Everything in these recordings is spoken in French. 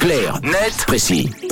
Clair, net, précis.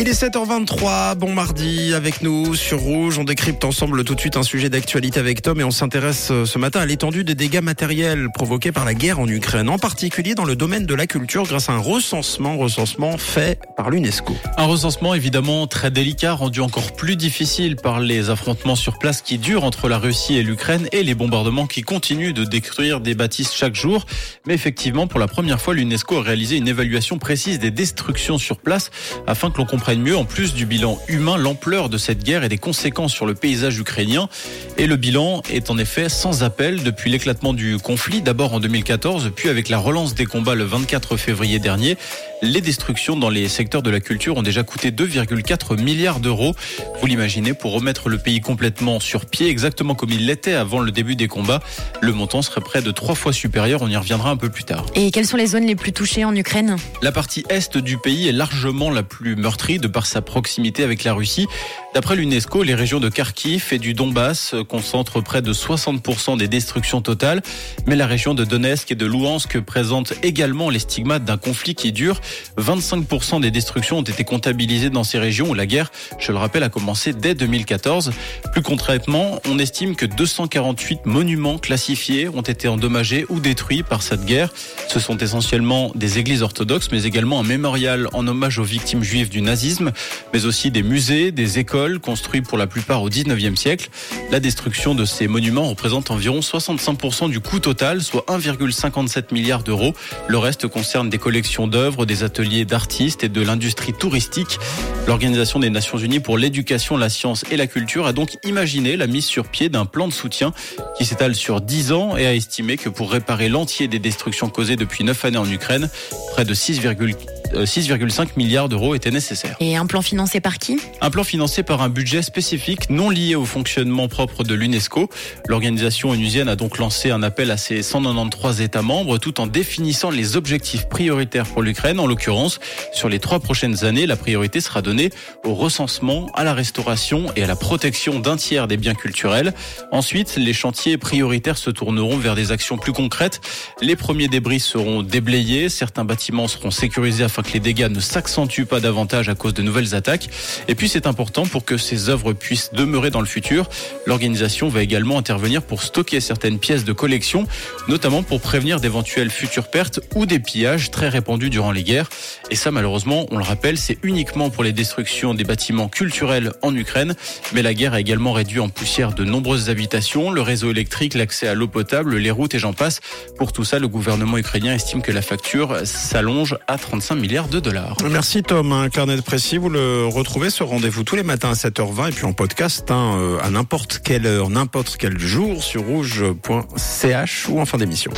Il est 7h23, bon mardi avec nous sur Rouge. On décrypte ensemble tout de suite un sujet d'actualité avec Tom et on s'intéresse euh, ce matin à l'étendue des dégâts matériels provoqués par la guerre en Ukraine, en particulier dans le domaine de la culture grâce à un recensement, recensement fait par l'UNESCO. Un recensement évidemment très délicat, rendu encore plus difficile par les affrontements sur place qui durent entre la Russie et l'Ukraine et les bombardements qui continuent de détruire des bâtisses chaque jour. Mais effectivement, pour la première fois, l'UNESCO a réalisé une évaluation précise des destructions sur place afin que l'on comprenne mieux, en plus du bilan humain, l'ampleur de cette guerre et des conséquences sur le paysage ukrainien. Et le bilan est en effet sans appel depuis l'éclatement du conflit, d'abord en 2014, puis avec la relance des combats le 24 février dernier. Les destructions dans les secteurs de la culture ont déjà coûté 2,4 milliards d'euros. Vous l'imaginez, pour remettre le pays complètement sur pied, exactement comme il l'était avant le début des combats, le montant serait près de trois fois supérieur. On y reviendra un peu plus tard. Et quelles sont les zones les plus touchées en Ukraine? La partie est du pays est largement la plus meurtrie de par sa proximité avec la Russie. D'après l'UNESCO, les régions de Kharkiv et du Donbass concentrent près de 60% des destructions totales. Mais la région de Donetsk et de Louhansk présente également les stigmates d'un conflit qui dure. 25% des destructions ont été comptabilisées dans ces régions où la guerre, je le rappelle, a commencé dès 2014. Plus concrètement, on estime que 248 monuments classifiés ont été endommagés ou détruits par cette guerre. Ce sont essentiellement des églises orthodoxes, mais également un mémorial en hommage aux victimes juives du nazisme, mais aussi des musées, des écoles construits pour la plupart au 19e siècle. La destruction de ces monuments représente environ 65% du coût total, soit 1,57 milliard d'euros. Le reste concerne des collections d'œuvres, des ateliers d'artistes et de l'industrie touristique. L'Organisation des Nations Unies pour l'éducation, la science et la culture a donc imaginé la mise sur pied d'un plan de soutien qui s'étale sur 10 ans et a estimé que pour réparer l'entier des destructions causées depuis 9 années en Ukraine, près de 6,4 6,5 milliards d'euros étaient nécessaires. Et un plan financé par qui? Un plan financé par un budget spécifique non lié au fonctionnement propre de l'UNESCO. L'organisation onusienne a donc lancé un appel à ses 193 États membres tout en définissant les objectifs prioritaires pour l'Ukraine. En l'occurrence, sur les trois prochaines années, la priorité sera donnée au recensement, à la restauration et à la protection d'un tiers des biens culturels. Ensuite, les chantiers prioritaires se tourneront vers des actions plus concrètes. Les premiers débris seront déblayés, certains bâtiments seront sécurisés afin que les dégâts ne s'accentuent pas davantage à cause de nouvelles attaques. Et puis c'est important pour que ces œuvres puissent demeurer dans le futur. L'organisation va également intervenir pour stocker certaines pièces de collection, notamment pour prévenir d'éventuelles futures pertes ou des pillages très répandus durant les guerres. Et ça malheureusement, on le rappelle, c'est uniquement pour les destructions des bâtiments culturels en Ukraine. Mais la guerre a également réduit en poussière de nombreuses habitations, le réseau électrique, l'accès à l'eau potable, les routes et j'en passe. Pour tout ça, le gouvernement ukrainien estime que la facture s'allonge à 35 milliards de dollars. Merci Tom, un carnet précis, vous le retrouvez ce rendez-vous tous les matins à 7h20 et puis en podcast hein, euh, à n'importe quelle heure, n'importe quel jour sur rouge.ch ou en fin d'émission.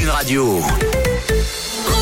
Une radio.